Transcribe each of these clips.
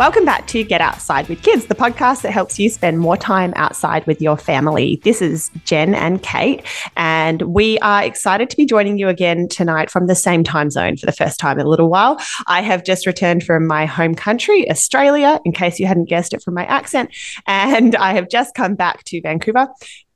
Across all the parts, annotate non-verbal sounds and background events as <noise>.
Welcome back to Get Outside with Kids, the podcast that helps you spend more time outside with your family. This is Jen and Kate, and we are excited to be joining you again tonight from the same time zone for the first time in a little while. I have just returned from my home country, Australia, in case you hadn't guessed it from my accent, and I have just come back to Vancouver.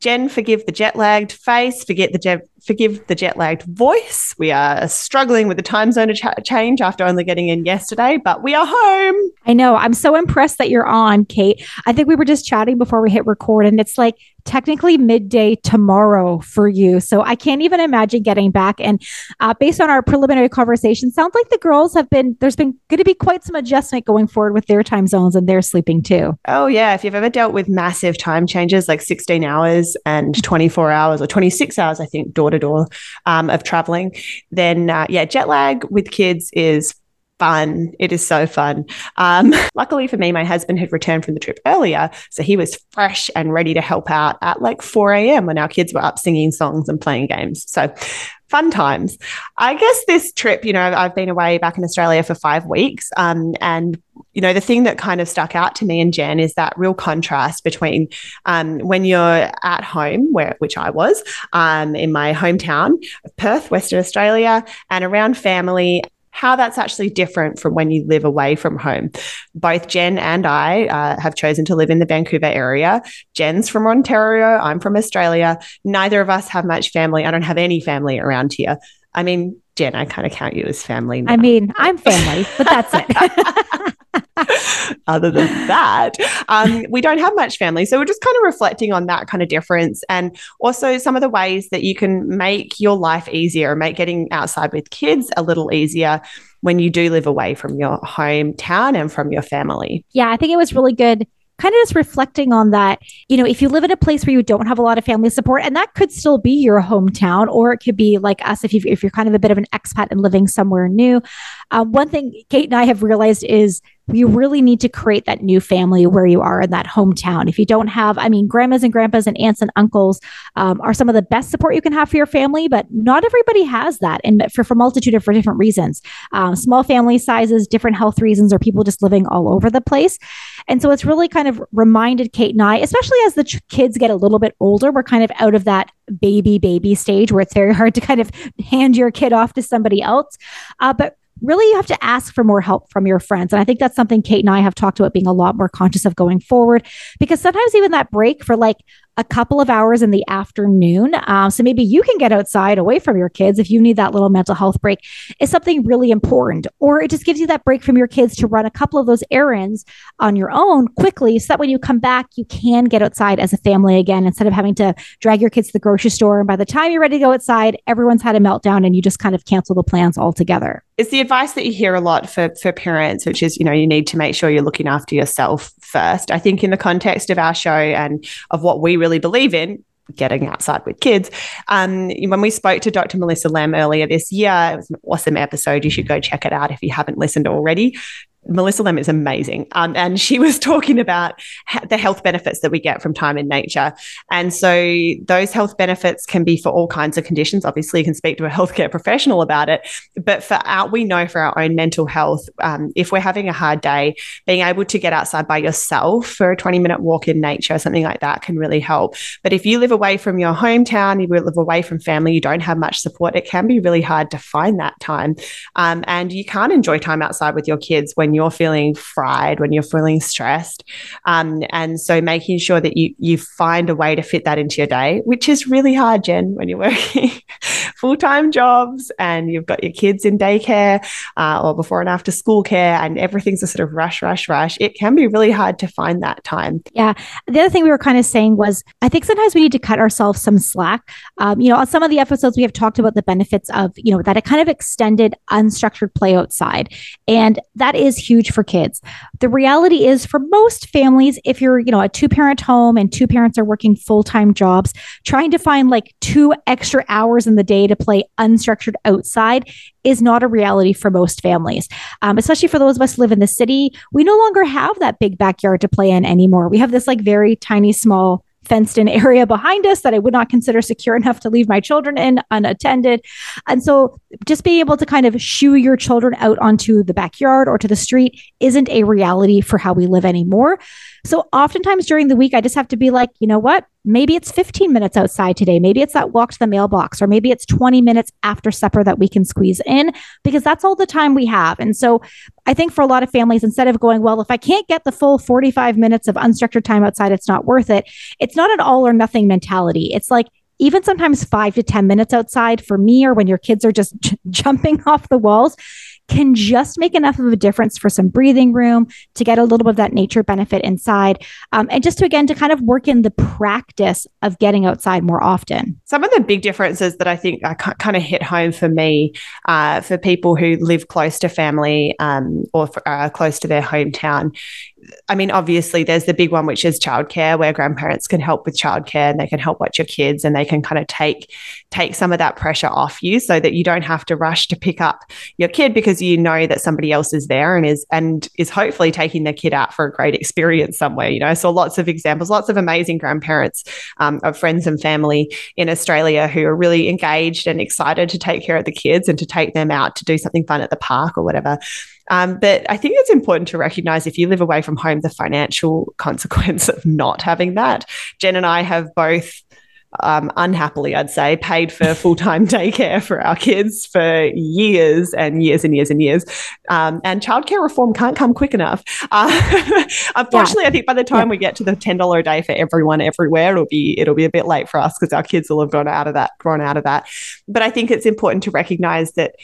Jen, forgive the jet lagged face, forget the jet, forgive the jet lagged voice. We are struggling with the time zone ch- change after only getting in yesterday, but we are home. I know. I'm so impressed that you're on, Kate. I think we were just chatting before we hit record, and it's like technically midday tomorrow for you. So I can't even imagine getting back. And uh, based on our preliminary conversation, sounds like the girls have been, there's been going to be quite some adjustment going forward with their time zones and their sleeping too. Oh, yeah. If you've ever dealt with massive time changes like 16 hours and 24 hours or 26 hours, I think, door to door um, of traveling, then uh, yeah, jet lag with kids is fun. It is so fun. Um, <laughs> luckily for me, my husband had returned from the trip earlier. So he was fresh and ready to help out at like 4 a.m. when our kids were up singing songs and playing games. So fun times. I guess this trip, you know, I've been away back in Australia for five weeks. Um, and, you know, the thing that kind of stuck out to me and Jen is that real contrast between um, when you're at home, where which I was um, in my hometown of Perth, Western Australia, and around family how that's actually different from when you live away from home. Both Jen and I uh, have chosen to live in the Vancouver area. Jen's from Ontario, I'm from Australia. Neither of us have much family. I don't have any family around here. I mean, Jen, I kind of count you as family. Now. I mean, I'm family, but that's it. <laughs> <laughs> Other than that, um, we don't have much family. So we're just kind of reflecting on that kind of difference and also some of the ways that you can make your life easier, make getting outside with kids a little easier when you do live away from your hometown and from your family. Yeah, I think it was really good kind of just reflecting on that, you know, if you live in a place where you don't have a lot of family support, and that could still be your hometown, or it could be like us if you if you're kind of a bit of an expat and living somewhere new. Um, one thing Kate and I have realized is you really need to create that new family where you are in that hometown. If you don't have, I mean, grandmas and grandpas and aunts and uncles um, are some of the best support you can have for your family, but not everybody has that, and for, for multitude of for different reasons. Um, small family sizes, different health reasons, or people just living all over the place. And so it's really kind of reminded Kate and I, especially as the ch- kids get a little bit older, we're kind of out of that baby baby stage where it's very hard to kind of <laughs> hand your kid off to somebody else. Uh, but really you have to ask for more help from your friends. And I think that's something Kate and I have talked about being a lot more conscious of going forward because sometimes even that break for like a couple of hours in the afternoon. Um, so maybe you can get outside away from your kids if you need that little mental health break is something really important. Or it just gives you that break from your kids to run a couple of those errands on your own quickly so that when you come back, you can get outside as a family again instead of having to drag your kids to the grocery store. And by the time you're ready to go outside, everyone's had a meltdown and you just kind of cancel the plans altogether. It's the advice that you hear a lot for, for parents, which is, you know, you need to make sure you're looking after yourself first. I think in the context of our show and of what we really really believe in getting outside with kids. Um, when we spoke to Dr. Melissa Lem earlier this year, it was an awesome episode. You should go check it out if you haven't listened already. Melissa Lem is amazing. Um, and she was <laughs> talking about the health benefits that we get from time in nature. And so those health benefits can be for all kinds of conditions. Obviously, you can speak to a healthcare <laughs> professional about it. But for our, we know for our own mental health, um, if we're having a hard day, being able to get outside by yourself for a 20 minute walk in nature, or something like that can really help. But if you live away from your hometown, you live away from family, you don't have much support, it can be really hard to find that time. Um, and you can't enjoy time outside with your kids when you're feeling fried, when you're feeling stressed. Um, and so making sure that you you find a way to fit that into your day, which is really hard, Jen, when you're <laughs> working full-time jobs and you've got your kids in daycare uh, or before and after school care and everything's a sort of rush, rush, rush. It can be really hard to find that time. Yeah. The other thing we were kind of saying was I think sometimes we need to cut ourselves some slack. Um, you know, on some of the episodes we have talked about the benefits of, you know, that a kind of extended unstructured play outside. And that is huge for kids. The reality is for most families, if you're, you know, a two parent home and two parents are working full time jobs, trying to find like two extra hours in the day to play unstructured outside is not a reality for most families, um, especially for those of us who live in the city. We no longer have that big backyard to play in anymore. We have this like very tiny, small fenced in area behind us that I would not consider secure enough to leave my children in unattended. And so just being able to kind of shoo your children out onto the backyard or to the street isn't a reality for how we live anymore. So oftentimes during the week, I just have to be like, you know what? Maybe it's 15 minutes outside today. Maybe it's that walk to the mailbox, or maybe it's 20 minutes after supper that we can squeeze in because that's all the time we have. And so I think for a lot of families, instead of going, well, if I can't get the full 45 minutes of unstructured time outside, it's not worth it. It's not an all or nothing mentality. It's like, even sometimes five to 10 minutes outside for me, or when your kids are just j- <laughs> jumping off the walls, can just make enough of a difference for some breathing room to get a little bit of that nature benefit inside. Um, and just to, again, to kind of work in the practice of getting outside more often. Some of the big differences that I think are kind of hit home for me, uh, for people who live close to family um, or for, uh, close to their hometown, I mean, obviously, there's the big one, which is childcare, where grandparents can help with childcare and they can help watch your kids and they can kind of take take some of that pressure off you, so that you don't have to rush to pick up your kid because you know that somebody else is there and is and is hopefully taking their kid out for a great experience somewhere. You know, so lots of examples, lots of amazing grandparents um, of friends and family in Australia who are really engaged and excited to take care of the kids and to take them out to do something fun at the park or whatever. Um, but I think it's important to recognize if you live away from home, the financial <laughs> consequence of not having that. Jen and I have both um, unhappily, I'd say, paid for <laughs> full time daycare for our kids for years and years and years and years. Um, and childcare reform can't come quick enough. <laughs> Uh, unfortunately, yeah. I think by the time yeah. we get to the ten dollar a day for everyone everywhere, it'll be it'll be a bit late for us because our kids will have gone out of that, grown out of that. But I think it's important to recognize that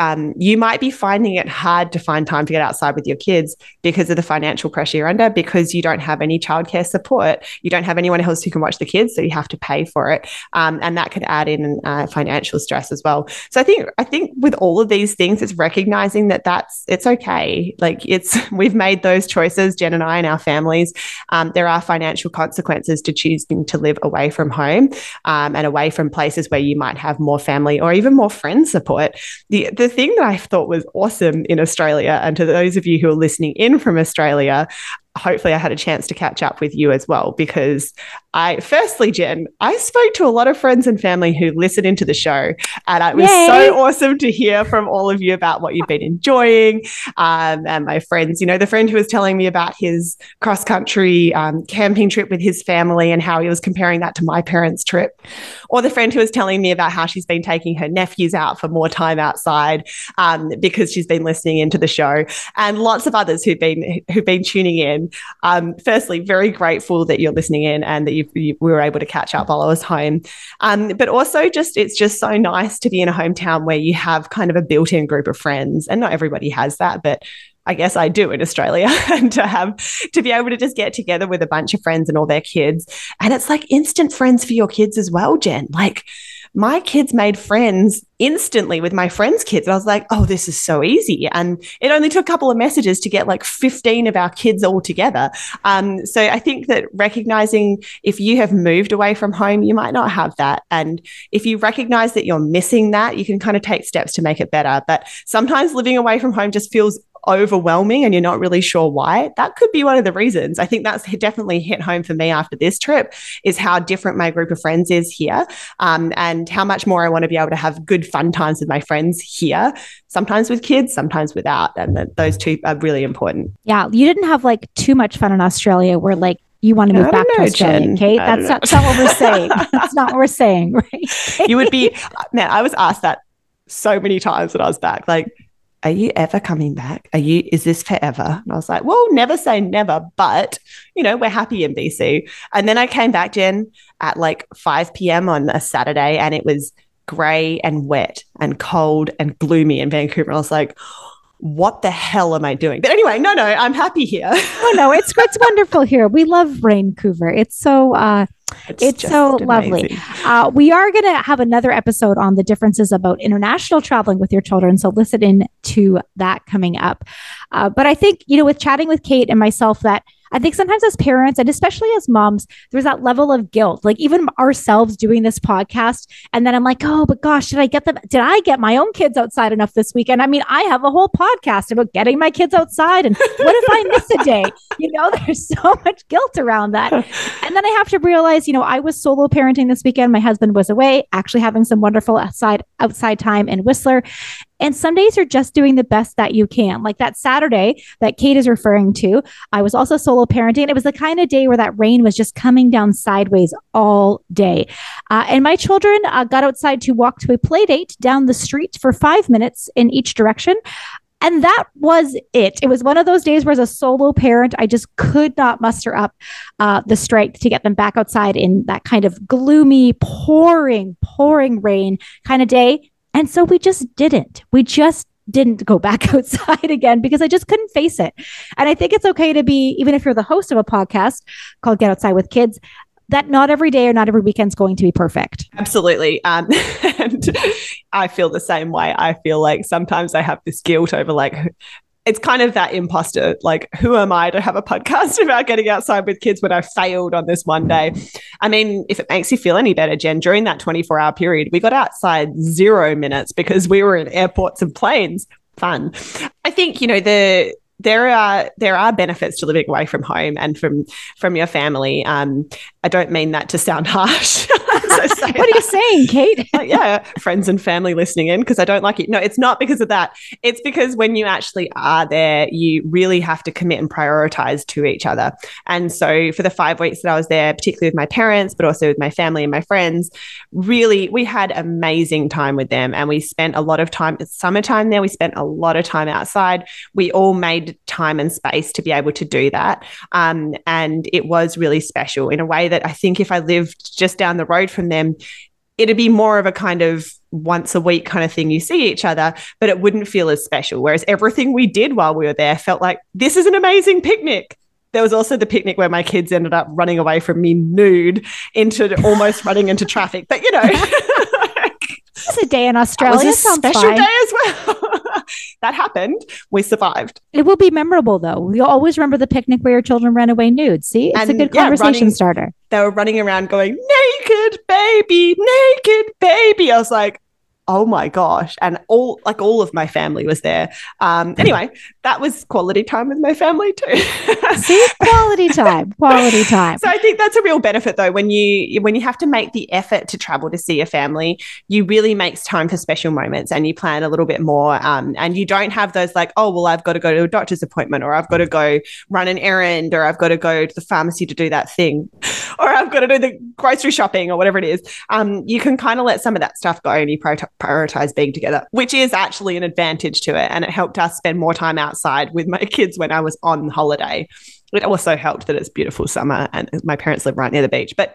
um, you might be finding it hard to find time to get outside with your kids because of the financial pressure you're under, because you don't have any childcare support. You don't have anyone else who can watch the kids, so you have to pay for it, um, and that could add in uh, financial stress as well. So I think I think with all of these things, it's recognizing that that's it's okay. Like it's <laughs> we've made those choices, Jen and I and our families. Um, there are financial consequences to choosing to live away from home um, and away from places where you might have more family or even more friend support. The the thing that I thought was awesome in Australia, and to those of you who are listening in from Australia, hopefully I had a chance to catch up with you as well because I firstly Jen I spoke to a lot of friends and family who listen into the show and it was Yay. so awesome to hear from all of you about what you've been enjoying um, and my friends. You know the friend who was telling me about his cross country um, camping trip with his family and how he was comparing that to my parents trip. Or the friend who was telling me about how she's been taking her nephews out for more time outside um, because she's been listening into the show. And lots of others who've been who've been tuning in. Um, firstly, very grateful that you're listening in and that you, you, we were able to catch up while I was home. Um, but also, just it's just so nice to be in a hometown where you have kind of a built-in group of friends, and not everybody has that, but I guess I do in Australia, <laughs> and to have to be able to just get together with a bunch of friends and all their kids. And it's like instant friends for your kids as well, Jen. Like my kids made friends instantly with my friends' kids. And I was like, oh, this is so easy. And it only took a couple of messages to get like 15 of our kids all together. Um, so I think that recognizing if you have moved away from home, you might not have that. And if you recognize that you're missing that, you can kind of take steps to make it better. But sometimes living away from home just feels overwhelming and you're not really sure why, that could be one of the reasons. I think that's definitely hit home for me after this trip is how different my group of friends is here um, and how much more I want to be able to have good fun times with my friends here, sometimes with kids, sometimes without. And that those two are really important. Yeah. You didn't have like too much fun in Australia where like you want to move back know, to Australia, Jen. Kate. That's not, that's not what we're saying. <laughs> that's not what we're saying, right? you would be, man, I was asked that so many times when I was back. Like, are you ever coming back? Are you, is this forever? And I was like, well, never say never, but, you know, we're happy in BC. And then I came back, Jen, at like 5 p.m. on a Saturday and it was gray and wet and cold and gloomy in Vancouver. And I was like, what the hell am I doing? But anyway, no, no, I'm happy here. oh no, it's it's <laughs> wonderful here. We love Vancouver. It's so uh it's, it's so lovely. Uh, we are going to have another episode on the differences about international traveling with your children. So listen in to that coming up. Uh, but I think, you know, with chatting with Kate and myself, that I think sometimes as parents and especially as moms, there's that level of guilt. Like even ourselves doing this podcast, and then I'm like, oh, but gosh, did I get them? Did I get my own kids outside enough this weekend? I mean, I have a whole podcast about getting my kids outside, and what if I miss a day? <laughs> You know, there's so much guilt around that. And then I have to realize, you know, I was solo parenting this weekend. My husband was away, actually having some wonderful outside outside time in Whistler. And some days you're just doing the best that you can. Like that Saturday that Kate is referring to, I was also solo parenting. It was the kind of day where that rain was just coming down sideways all day. Uh, and my children uh, got outside to walk to a play date down the street for five minutes in each direction. And that was it. It was one of those days where, as a solo parent, I just could not muster up uh, the strength to get them back outside in that kind of gloomy, pouring, pouring rain kind of day. And so we just didn't. We just didn't go back <laughs> outside again because I just couldn't face it. And I think it's okay to be, even if you're the host of a podcast called Get Outside with Kids, that not every day or not every weekend is going to be perfect. Absolutely. Um, <laughs> and I feel the same way. I feel like sometimes I have this guilt over like, it's kind of that imposter like who am i to have a podcast <laughs> about getting outside with kids when i failed on this one day? I mean if it makes you feel any better jen during that 24 hour period we got outside zero minutes because we were in airports and planes. Fun. I think you know the there are there are benefits to living away from home and from from your family. Um, I don't mean that to sound <laughs> harsh. <laughs> so what are you saying, Kate? <laughs> yeah, friends and family listening in because I don't like it. No, it's not because of that. It's because when you actually are there, you really have to commit and prioritize to each other. And so for the five weeks that I was there, particularly with my parents, but also with my family and my friends, really we had amazing time with them, and we spent a lot of time. It's summertime there. We spent a lot of time outside. We all made time and space to be able to do that, um, and it was really special in a way that I think if I lived just down the road from them, it'd be more of a kind of once a week kind of thing you see each other, but it wouldn't feel as special. Whereas everything we did while we were there felt like this is an amazing picnic. There was also the picnic where my kids ended up running away from me nude into almost <laughs> running into traffic. But you know, <laughs> it's a day in Australia. It was a special fine. day as well. That happened. We survived. It will be memorable though. You'll always remember the picnic where your children ran away nude. See, it's and, a good yeah, conversation running, starter. They were running around going, naked baby, naked baby. I was like, oh my gosh. And all like all of my family was there. Um anyway that was quality time with my family too. <laughs> See quality time quality time. So i think that's a real benefit though. When you when you have to make the effort to travel to see a family you really makes time for special moments and you plan a little bit more um and you don't have those like oh well i've got to go to a doctor's appointment or i've got to go run an errand or i've got to go to the pharmacy to do that thing <laughs> or i've got to do the grocery shopping or whatever it is. Um you can kind of let some of that stuff go and you prioritize prioritize being together, which is actually an advantage to it. And it helped us spend more time outside with my <laughs> kids when I was on holiday. It also helped that it's beautiful summer and my parents live right near the beach. But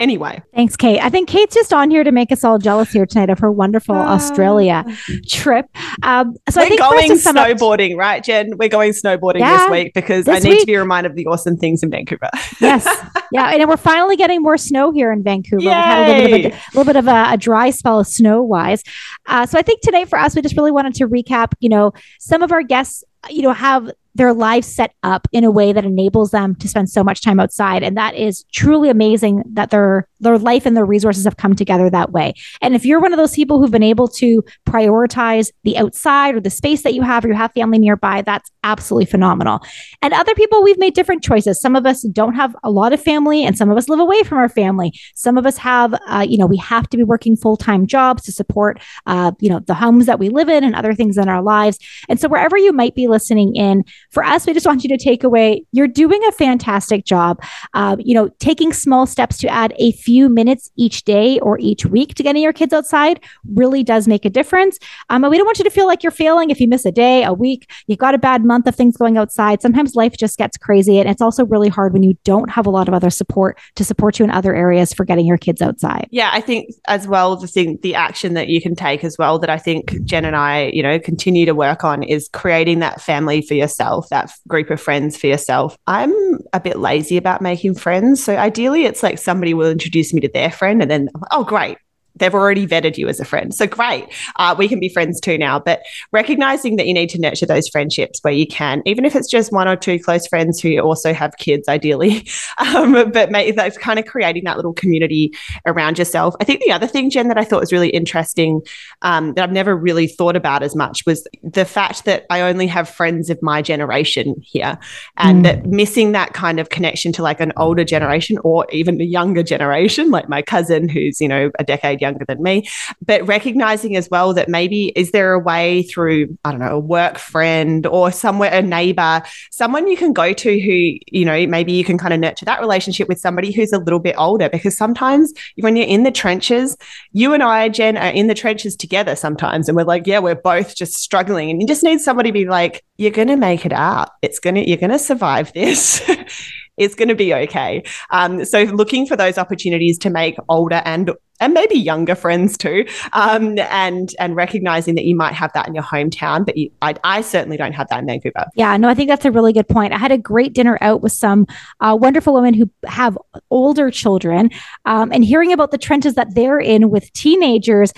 Anyway. Thanks, Kate. I think Kate's just on here to make us all jealous here tonight of her wonderful uh, Australia trip. Um, so we're I think going snowboarding, up- right, Jen? We're going snowboarding yeah, this week because this I need week. to be reminded of the awesome things in Vancouver. <laughs> yes. Yeah. And we're finally getting more snow here in Vancouver. Yay. We've had a little bit of a, little bit of a, a dry spell of snow wise. Uh, so I think today for us, we just really wanted to recap, you know, some of our guests you know have their lives set up in a way that enables them to spend so much time outside. And that is truly amazing that their their life and their resources have come together that way. And if you're one of those people who've been able to prioritize the outside or the space that you have or you have family nearby that's absolutely phenomenal. And other people we've made different choices. Some of us don't have a lot of family and some of us live away from our family. Some of us have uh, you know we have to be working full-time jobs to support uh, you know the homes that we live in and other things in our lives. And so wherever you might be listening in for us, we just want you to take away you're doing a fantastic job. Uh, you know, taking small steps to add a few minutes each day or each week to getting your kids outside really does make a difference. Um, we don't want you to feel like you're failing if you miss a day, a week, you've got a bad month of things going outside. Sometimes life just gets crazy. And it's also really hard when you don't have a lot of other support to support you in other areas for getting your kids outside. Yeah, I think as well, the thing, the action that you can take as well that I think Jen and I, you know, continue to work on is creating that family for yourself, that group of friends for yourself. I'm a bit lazy about making friends. So ideally, it's like somebody will introduce me to their friend and then, oh, great. They've already vetted you as a friend. So great. Uh, we can be friends too now. But recognizing that you need to nurture those friendships where you can, even if it's just one or two close friends who also have kids, ideally. <laughs> Um, but make, that's kind of creating that little community around yourself. I think the other thing, Jen, that I thought was really interesting um, that I've never really thought about as much was the fact that I only have friends of my generation here and mm. that missing that kind of connection to like an older generation or even a younger generation, like my cousin who's, you know, a decade younger than me, but recognizing as well that maybe is there a way through, I don't know, a work friend or somewhere, a neighbor, someone you can go to who, you know, maybe you can kind of nurture that relationship with somebody who's a little bit older because sometimes when you're in the trenches, you and I, Jen, are in the trenches together sometimes. And we're like, yeah, we're both just struggling. And you just need somebody to be like, you're going to make it out. It's going to, you're going to survive this. <laughs> it's going to be okay. Um, so looking for those opportunities to make older and and maybe younger friends too, um, and and recognizing that you might have that in your hometown, but you, I, I, certainly don't have that in Vancouver. Yeah, no, I think that's a really good point. I had a great dinner out with some uh, wonderful women who have older children, um, and hearing about the trenches that they're in with teenagers.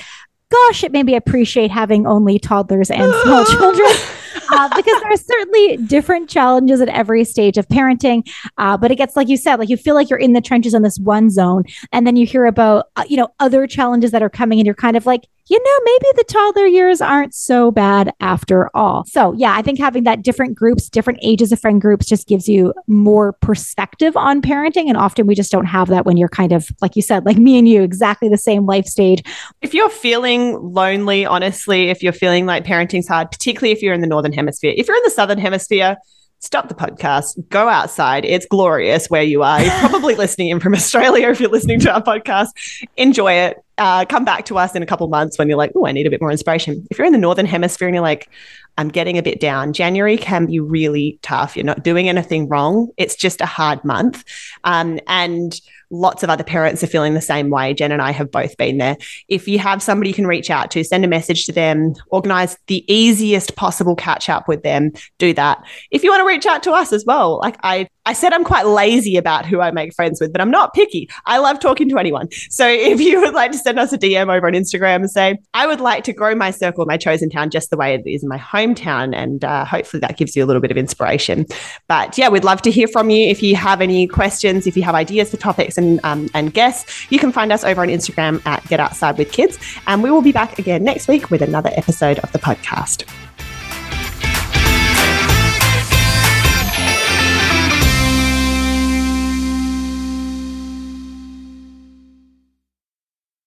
Gosh, it made me appreciate having only toddlers and <gasps> small children <laughs> uh, because there are certainly different challenges at every stage of parenting. Uh, but it gets like you said, like you feel like you're in the trenches in this one zone, and then you hear about uh, you know other challenges that are coming, and you're kind of like, you know, maybe the toddler years aren't so bad after all. So, yeah, I think having that different groups, different ages of friend groups just gives you more perspective on parenting. And often we just don't have that when you're kind of, like you said, like me and you, exactly the same life stage. If you're feeling lonely, honestly, if you're feeling like parenting's hard, particularly if you're in the Northern Hemisphere, if you're in the Southern Hemisphere, stop the podcast, go outside. It's glorious where you are. You're probably <laughs> listening in from Australia if you're listening to our podcast. Enjoy it. Uh, come back to us in a couple months when you're like, oh, I need a bit more inspiration. If you're in the Northern Hemisphere and you're like, I'm getting a bit down, January can be really tough. You're not doing anything wrong. It's just a hard month. Um, and lots of other parents are feeling the same way. Jen and I have both been there. If you have somebody you can reach out to, send a message to them, organize the easiest possible catch up with them, do that. If you want to reach out to us as well, like I I said I'm quite lazy about who I make friends with, but I'm not picky. I love talking to anyone. So <laughs> if you would like to send us a DM over on Instagram and say, I would like to grow my circle, my chosen town, just the way it is in my hometown. And uh, hopefully that gives you a little bit of inspiration. But yeah, we'd love to hear from you. If you have any questions, if you have ideas for topics and, um, and guests, you can find us over on Instagram at Get Outside with Kids. And we will be back again next week with another episode of the podcast.